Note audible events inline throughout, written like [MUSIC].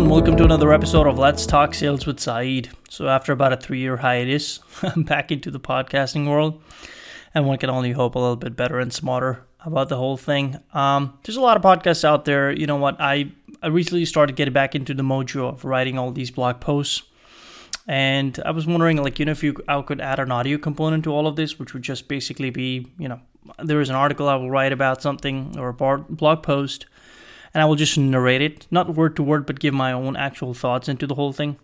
everyone. Welcome to another episode of Let's Talk Sales with Saeed. So, after about a three year hiatus, I'm [LAUGHS] back into the podcasting world, and one can only hope a little bit better and smarter about the whole thing. Um, there's a lot of podcasts out there. You know what? I, I recently started getting back into the mojo of writing all these blog posts. And I was wondering, like, you know, if you I could add an audio component to all of this, which would just basically be, you know, there is an article I will write about something or a blog post, and I will just narrate it, not word to word, but give my own actual thoughts into the whole thing.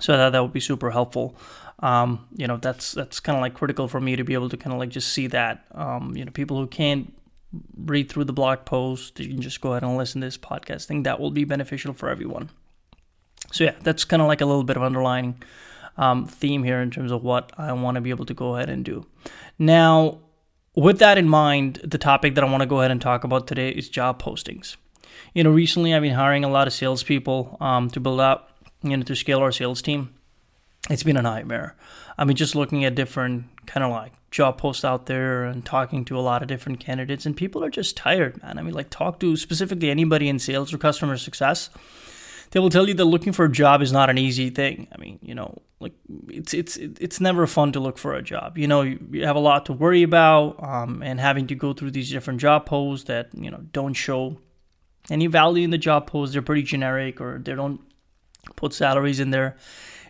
So that that would be super helpful. Um, you know, that's that's kind of like critical for me to be able to kind of like just see that. Um, you know, people who can't read through the blog post, you can just go ahead and listen to this podcast. thing. that will be beneficial for everyone. So yeah, that's kind of like a little bit of underlying um, theme here in terms of what I want to be able to go ahead and do. Now, with that in mind, the topic that I want to go ahead and talk about today is job postings. You know, recently I've been hiring a lot of salespeople um, to build up, you know, to scale our sales team. It's been a nightmare. I mean, just looking at different kind of like job posts out there and talking to a lot of different candidates, and people are just tired, man. I mean, like, talk to specifically anybody in sales or customer success they will tell you that looking for a job is not an easy thing. I mean, you know, like it's it's it's never fun to look for a job. You know, you, have a lot to worry about, um, and having to go through these different job posts that you know don't show any value in the job posts. They're pretty generic, or they don't put salaries in there.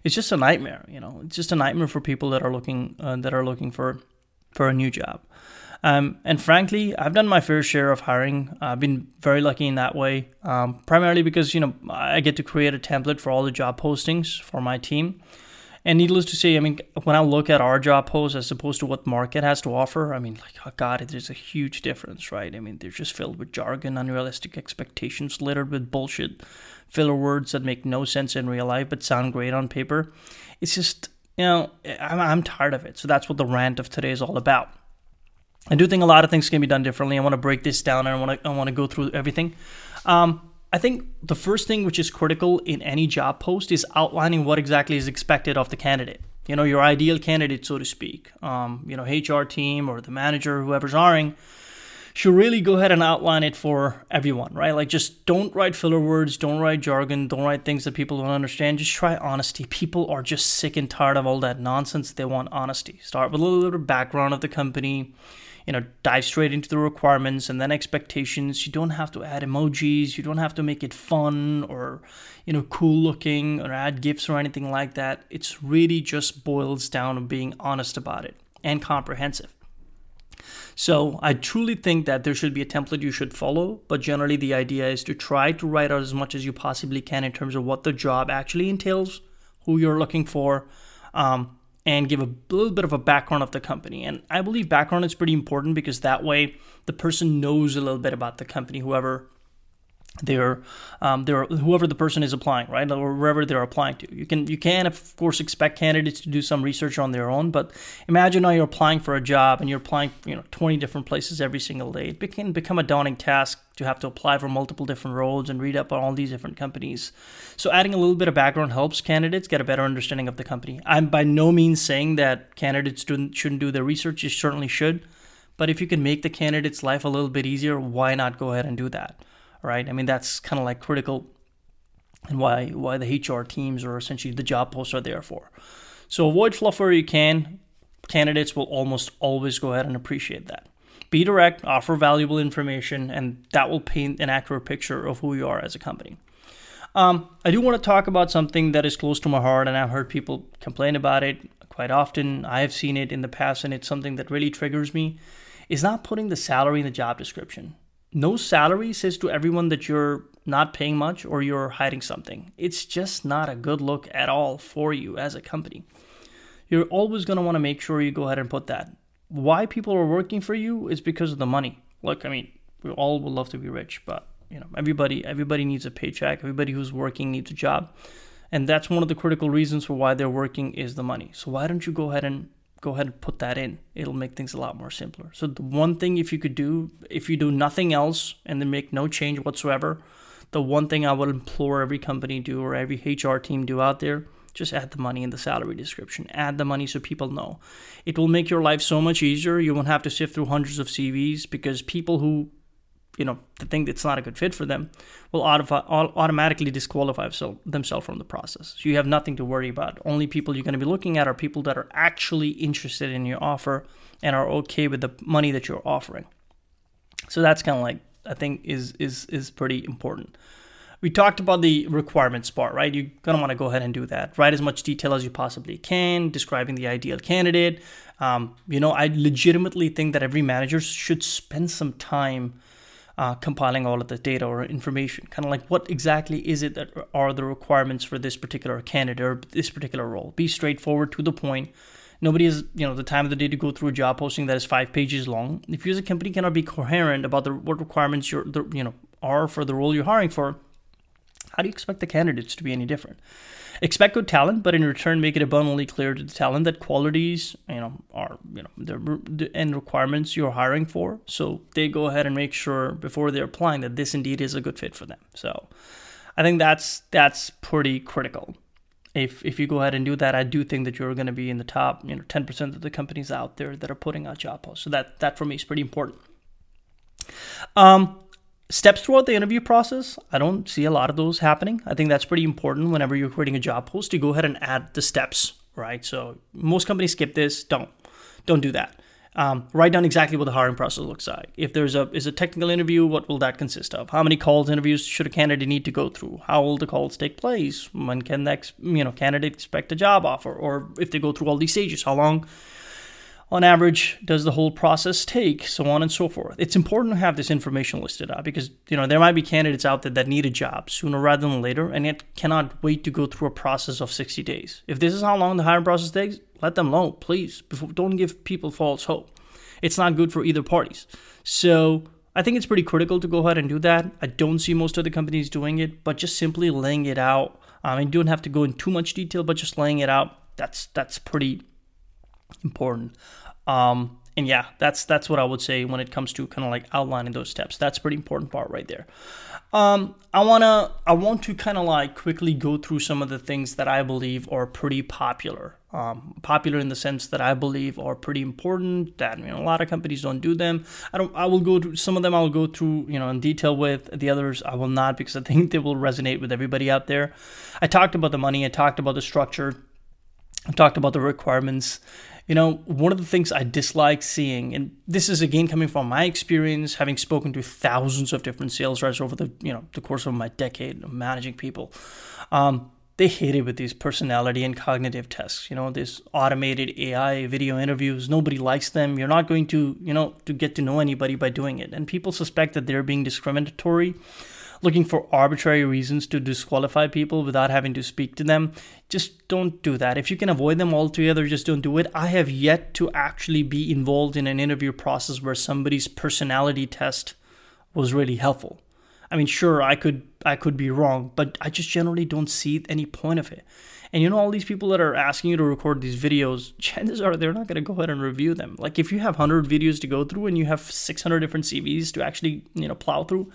It's just a nightmare. You know, it's just a nightmare for people that are looking uh, that are looking for for a new job. Um, and frankly, I've done my fair share of hiring. I've been very lucky in that way, um, primarily because you know I get to create a template for all the job postings for my team. And needless to say, I mean, when I look at our job posts as opposed to what market has to offer, I mean, like, oh God, there's a huge difference, right? I mean, they're just filled with jargon, unrealistic expectations, littered with bullshit, filler words that make no sense in real life but sound great on paper. It's just, you know, I'm, I'm tired of it. So that's what the rant of today is all about. I do think a lot of things can be done differently. I want to break this down and I want to I want to go through everything. Um, I think the first thing which is critical in any job post is outlining what exactly is expected of the candidate. You know, your ideal candidate, so to speak. Um, you know, HR team or the manager, whoever's hiring, should really go ahead and outline it for everyone, right? Like, just don't write filler words, don't write jargon, don't write things that people don't understand. Just try honesty. People are just sick and tired of all that nonsense. They want honesty. Start with a little bit of background of the company you know dive straight into the requirements and then expectations. You don't have to add emojis. You don't have to make it fun or you know cool looking or add gifs or anything like that. It's really just boils down to being honest about it and comprehensive. So I truly think that there should be a template you should follow, but generally the idea is to try to write out as much as you possibly can in terms of what the job actually entails, who you're looking for, um, and give a little bit of a background of the company. And I believe background is pretty important because that way the person knows a little bit about the company, whoever they're, um, they're whoever the person is applying, right, or wherever they're applying to. You can you can of course expect candidates to do some research on their own, but imagine now you're applying for a job and you're applying you know 20 different places every single day. It can become a daunting task to have to apply for multiple different roles and read up on all these different companies. So adding a little bit of background helps candidates get a better understanding of the company. I'm by no means saying that candidates shouldn't do their research. You certainly should. But if you can make the candidate's life a little bit easier, why not go ahead and do that? Right? I mean, that's kind of like critical and why why the HR teams or essentially the job posts are there for. So avoid fluff where you can. Candidates will almost always go ahead and appreciate that. Be direct, offer valuable information, and that will paint an accurate picture of who you are as a company. Um, I do want to talk about something that is close to my heart, and I've heard people complain about it quite often. I have seen it in the past, and it's something that really triggers me. Is not putting the salary in the job description no salary says to everyone that you're not paying much or you're hiding something. It's just not a good look at all for you as a company. You're always going to want to make sure you go ahead and put that. Why people are working for you is because of the money. Look, I mean, we all would love to be rich, but you know, everybody everybody needs a paycheck. Everybody who's working needs a job. And that's one of the critical reasons for why they're working is the money. So why don't you go ahead and go ahead and put that in. It'll make things a lot more simpler. So the one thing if you could do, if you do nothing else and then make no change whatsoever, the one thing I would implore every company do or every HR team do out there, just add the money in the salary description. Add the money so people know. It will make your life so much easier. You won't have to sift through hundreds of CVs because people who you know, to think it's not a good fit for them, will auto- automatically disqualify themselves from the process. So you have nothing to worry about. Only people you're going to be looking at are people that are actually interested in your offer and are okay with the money that you're offering. So that's kind of like I think is is is pretty important. We talked about the requirements part, right? You're gonna want to go ahead and do that. Write as much detail as you possibly can, describing the ideal candidate. Um, you know, I legitimately think that every manager should spend some time uh, compiling all of the data or information. Kind of like what exactly is it that are the requirements for this particular candidate or this particular role? Be straightforward to the point. Nobody has, you know, the time of the day to go through a job posting that is five pages long. If you as a company cannot be coherent about the what requirements you're, the, you know, are for the role you're hiring for, how do you expect the candidates to be any different? Expect good talent, but in return, make it abundantly clear to the talent that qualities, you know, are you know the, end requirements you're hiring for. So they go ahead and make sure before they're applying that this indeed is a good fit for them. So I think that's that's pretty critical. If if you go ahead and do that, I do think that you're going to be in the top, you know, 10% of the companies out there that are putting out job posts. So that that for me is pretty important. Um, steps throughout the interview process i don't see a lot of those happening. I think that's pretty important whenever you're creating a job post to go ahead and add the steps right? So most companies skip this don't don't do that. Um, write down exactly what the hiring process looks like. If there's a is a technical interview what will that consist of? How many calls interviews should a candidate need to go through? How will the calls take place? When can the you know candidate expect a job offer? Or if they go through all these stages how long on average does the whole process take so on and so forth. It's important to have this information listed out because you know there might be candidates out there that need a job sooner rather than later and yet cannot wait to go through a process of 60 days. If this is how long the hiring process takes let them know please. Don't give people false hope. It's not good for either parties. So i think it's pretty critical to go ahead and do that. I don't see most of the companies doing it but just simply laying it out I mean, don't have to go in too much detail, but just laying it out, that's that's pretty important. Um, and yeah, that's that's what I would say when it comes to kind of like outlining those steps. That's pretty important part right there. Um, I wanna I want to kind of like quickly go through some of the things that I believe are pretty popular. Um, popular in the sense that I believe are pretty important. That you know a lot of companies don't do them. I don't. I will go through some of them. I will go through you know in detail with the others. I will not because I [LAUGHS] think they will resonate with everybody out there. I talked about the money. I talked about the structure. I talked about the requirements you know, one of the things I dislike seeing, and this is again coming from my experience, having spoken to thousands of different sales reps over the you know the course of my decade of managing people, um, they hate it with these personality and cognitive tests. You know, this automated AI video interviews. Nobody likes them. You're not going to you know to get to know anybody by doing it, and people suspect that they're being discriminatory looking for arbitrary reasons to disqualify people without having to speak to them, just don't do that. If you can avoid them altogether, just don't do it. I have yet to actually be involved in an interview process where somebody's personality test was really helpful. I mean, sure, I could I could be wrong, but I just generally don't see any point of it. And you know, all these people that are asking you to record these videos, [LAUGHS] chances are they're not going to go ahead and review them. Like if you have 100 videos to go through and you have 600 different CVs to actually, you know, plow through,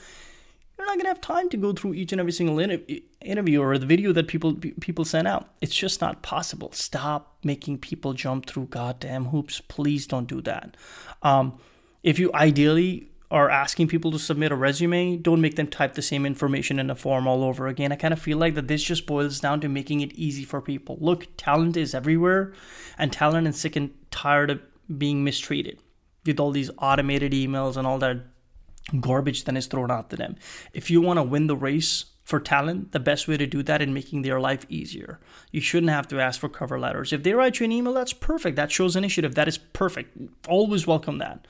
not going to have time to go through each and every single interview or the video that people people send out. It's just not possible. Stop making people jump through goddamn hoops. Please don't do that. Um, if you ideally are asking people to submit a resume, don't make them type the same information in a form all over again. I kind of feel like that this just boils down to making it easy for people. Look, talent is everywhere, and talent is sick and tired of being mistreated with all these automated emails and all that garbage that is thrown out to them. If you want to win the race for talent, the best way to do that is making their life easier. You shouldn't have to ask for cover letters. If they write you an email, that's perfect. That shows initiative. That is perfect. Always welcome that.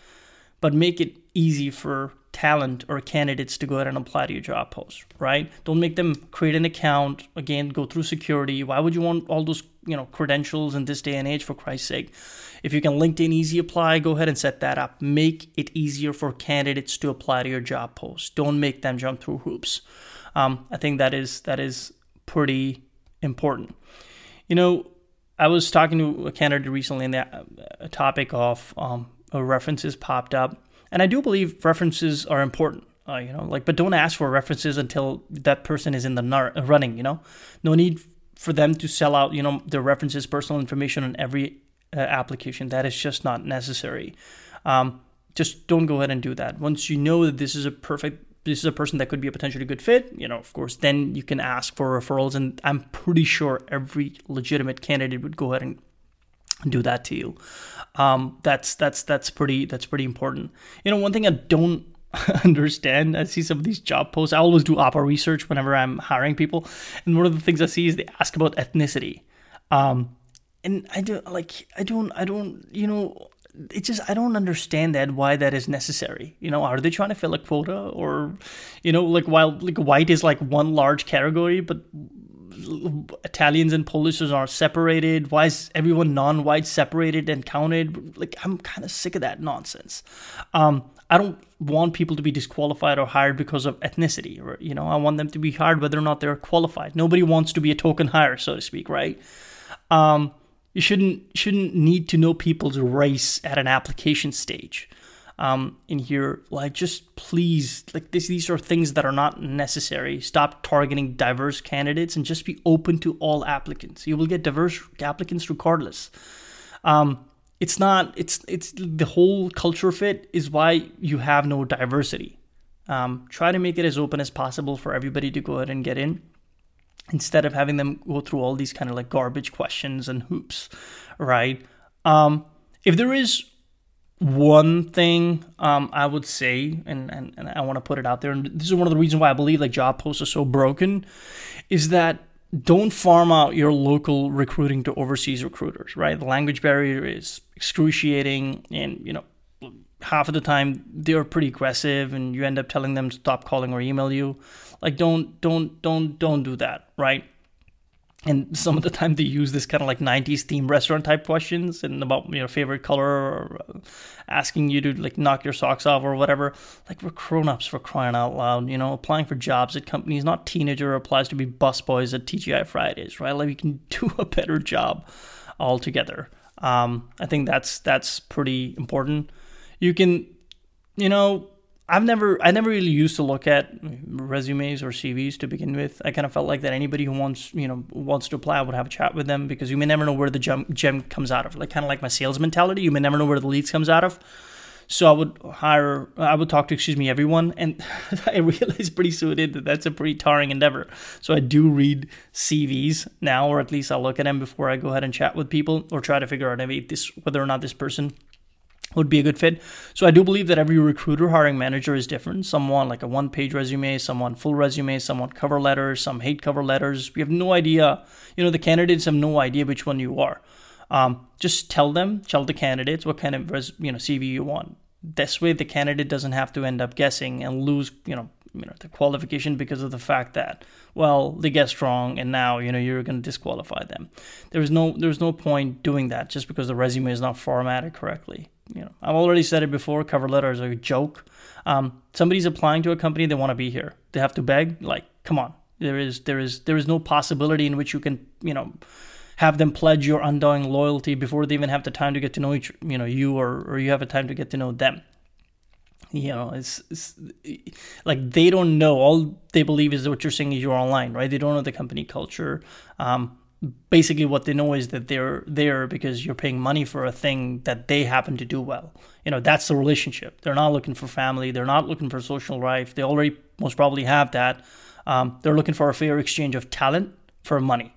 But make it easy for talent or candidates to go ahead and apply to your job post, right? Don't make them create an account, again, go through security. Why would you want all those, you know, credentials in this day and age for Christ's sake? If you can LinkedIn easy apply, go ahead and set that up. Make it easier for candidates to apply to your job post. Don't make them jump through hoops. Um, I think that is that is pretty important. You know, I was talking to a candidate recently, and that a topic of um, references popped up, and I do believe references are important. Uh, you know, like, but don't ask for references until that person is in the nar- running. You know, no need for them to sell out. You know, their references, personal information on every uh, application. That is just not necessary. Um, just don't go ahead and do that. Once you know that this is a perfect this is a person that could be a potentially good fit, you know, of course, then you can ask for referrals. And I'm pretty sure every legitimate candidate would go ahead and do that to you. Um, that's that's that's pretty that's pretty important. You know, one thing I don't [LAUGHS] understand, I see some of these job posts. I always do opera research whenever I'm hiring people, and one of the things I see is they ask about ethnicity. Um, and I don't like I don't I don't you know it just I don't understand that why that is necessary. You know, are they trying to fill a quota or you know, like while like white is like one large category, but Italians and Polish are separated. Why is everyone non-white separated and counted? Like I'm kind of sick of that nonsense. Um, I don't want people to be disqualified or hired because of ethnicity. Or you know, I want them to be hired whether or not they're qualified. Nobody wants to be a token hire, so to speak, right? Um, you shouldn't shouldn't need to know people's race at an application stage. Um, in here, like just please, like this, these are things that are not necessary. Stop targeting diverse candidates and just be open to all applicants. You will get diverse applicants regardless. Um, it's not. It's it's the whole culture fit is why you have no diversity. Um, try to make it as open as possible for everybody to go ahead and get in instead of having them go through all these kind of like garbage questions and hoops, right? Um, if there is one thing um, I would say, and, and, and I want to put it out there, and this is one of the reasons why I believe like job posts are so broken, is that don't farm out your local recruiting to overseas recruiters, right? The language barrier is excruciating, and you know half of the time they're pretty aggressive and you end up telling them to stop calling or email you like don't don't don't don't do that right and some of the time they use this kind of like 90s theme restaurant type questions and about your favorite color or uh, asking you to like knock your socks off or whatever. Like we're grown-ups for crying out loud you know? Applying for jobs at companies not teenager applies to be busboys at tgi fridays right? Like we can [LAUGHS] do a better job altogether. Um, i think that's that's pretty important. You can, you know, I've never, I never really used to look at resumes or CVs to begin with. I kind of felt like that anybody who wants, you know, wants to apply, I would have a chat with them because you may never know where the gem, gem comes out of. Like kind of like my sales mentality, you may never know where the leads comes out of. So I would hire, I would talk to, excuse me, everyone, and [LAUGHS] I realized pretty soon that that's a pretty tiring endeavor. So I do read CVs now, or at least I'll look at them before I go ahead and chat with people, or try to figure out if this whether or not this person would be a good fit. So I do believe that every recruiter hiring manager is different. Some want like a one page resume, some want full resume, some want cover letters, some hate cover letters. We have no idea, you know, the candidates have no idea which one you are. Um, just tell them, tell the candidates what kind of res, you know CV you want. This way, the candidate doesn't have to end up guessing and lose, you know, you know the qualification because of the fact that well they guessed wrong and now you know you're going to disqualify them. There's no there's no point doing that just because the resume is not formatted correctly you know, I've already said it before. Cover letters are a joke. Um, somebody's applying to a company, they want to be here. They have to beg. Like, come on. There is there is there is no possibility in which you can you know have them pledge your undying loyalty before they even have the time to get to know each you know you or or you have a time to get to know them. You know, it's, it's like they don't know. All they believe is what you're saying is you're online, right? They don't know the company culture. Um, basically what they know is that they're there because you're paying money for a thing that they happen to do well. You know, that's the relationship. They're not looking for family. They're not looking for social life. They already most probably have that. Um, they're looking for a fair exchange of talent for money.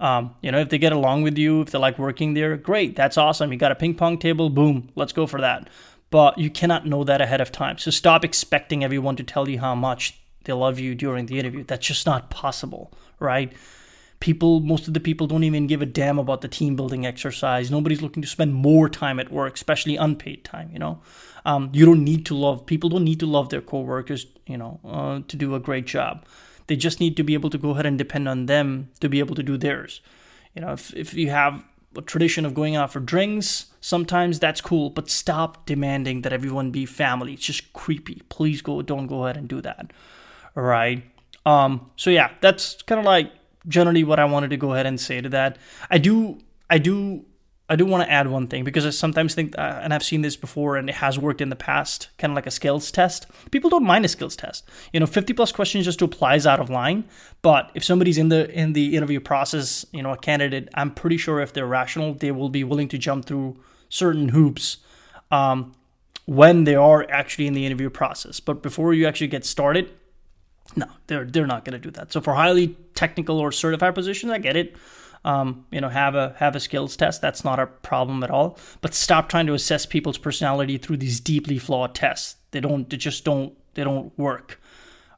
Um, you know, if they get along with you, if they like working there, great. That's awesome. You got a ping pong table, boom, let's go for that. But you cannot know that ahead of time. So stop expecting everyone to tell you how much they love you during the interview. That's just not possible, right? People most of the people don't even give a damn about the team building exercise. Nobody's looking to spend more time at work especially unpaid time you know? Um, you don't need to love people don't need to love their coworkers you know uh, to do a great job. They just need to be able to go ahead and depend on them to be able to do theirs. You know if, if you have a tradition of going out for drinks sometimes that's cool but stop demanding that everyone be family. It's just creepy. Please go don't go ahead and do that. All right? Um so yeah that's kind of like generally what I wanted to go ahead and say to that. I do, I do, I do want to add one thing because I sometimes think, uh, and I've seen this before, and it has worked in the past, kind of like a skills test. People don't mind a skills test. You know, fifty plus questions just apply out of line. But if somebody's in the in the interview process, you know, a candidate, I'm pretty sure if they're rational, they will be willing to jump through certain hoops. Um, when they are actually in the interview process. But before you actually get started, no, they're they're not going to do that. So for highly technical or certified positions, I get it. Um, you know, have a have a skills test. That's not a problem at all. But stop trying to assess people's personality through these deeply flawed tests. They don't. They just don't. They don't work.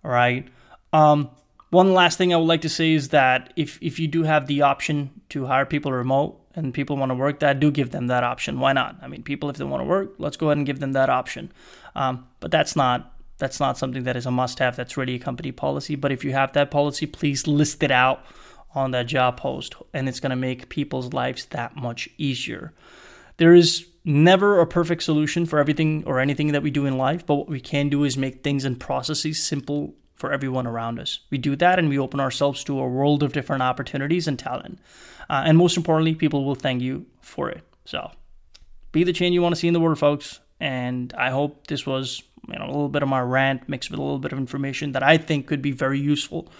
All right. Um, one last thing I would like to say is that if if you do have the option to hire people remote and people want to work that, do give them that option. Why not? I mean, people if they want to work, let's go ahead and give them that option. Um, but that's not that's not something that is a must have. That's really a company policy. But if you have that policy, please list it out on that job post, and it's going to make people's lives that much easier. There is never a perfect solution for everything or anything that we do in life, but what we can do is make things and processes simple for everyone around us. We do that and we open ourselves to a world of different opportunities and talent. Uh, and most importantly, people will thank you for it. So be the change you want to see in the world, folks. And I hope this was you know a little bit of my rant mixed with a little bit of information that I think could be very useful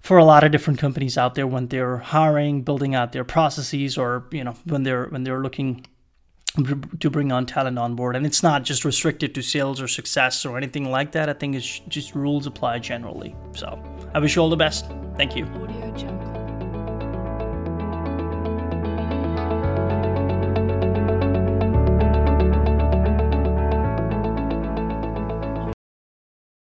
for a lot of different companies out there when they're hiring, building out their processes, or you know when they're when they're looking to bring on talent on board. And it's not just restricted to sales or success or anything like that. I think it's just rules apply generally. So I wish you all the best. Thank you.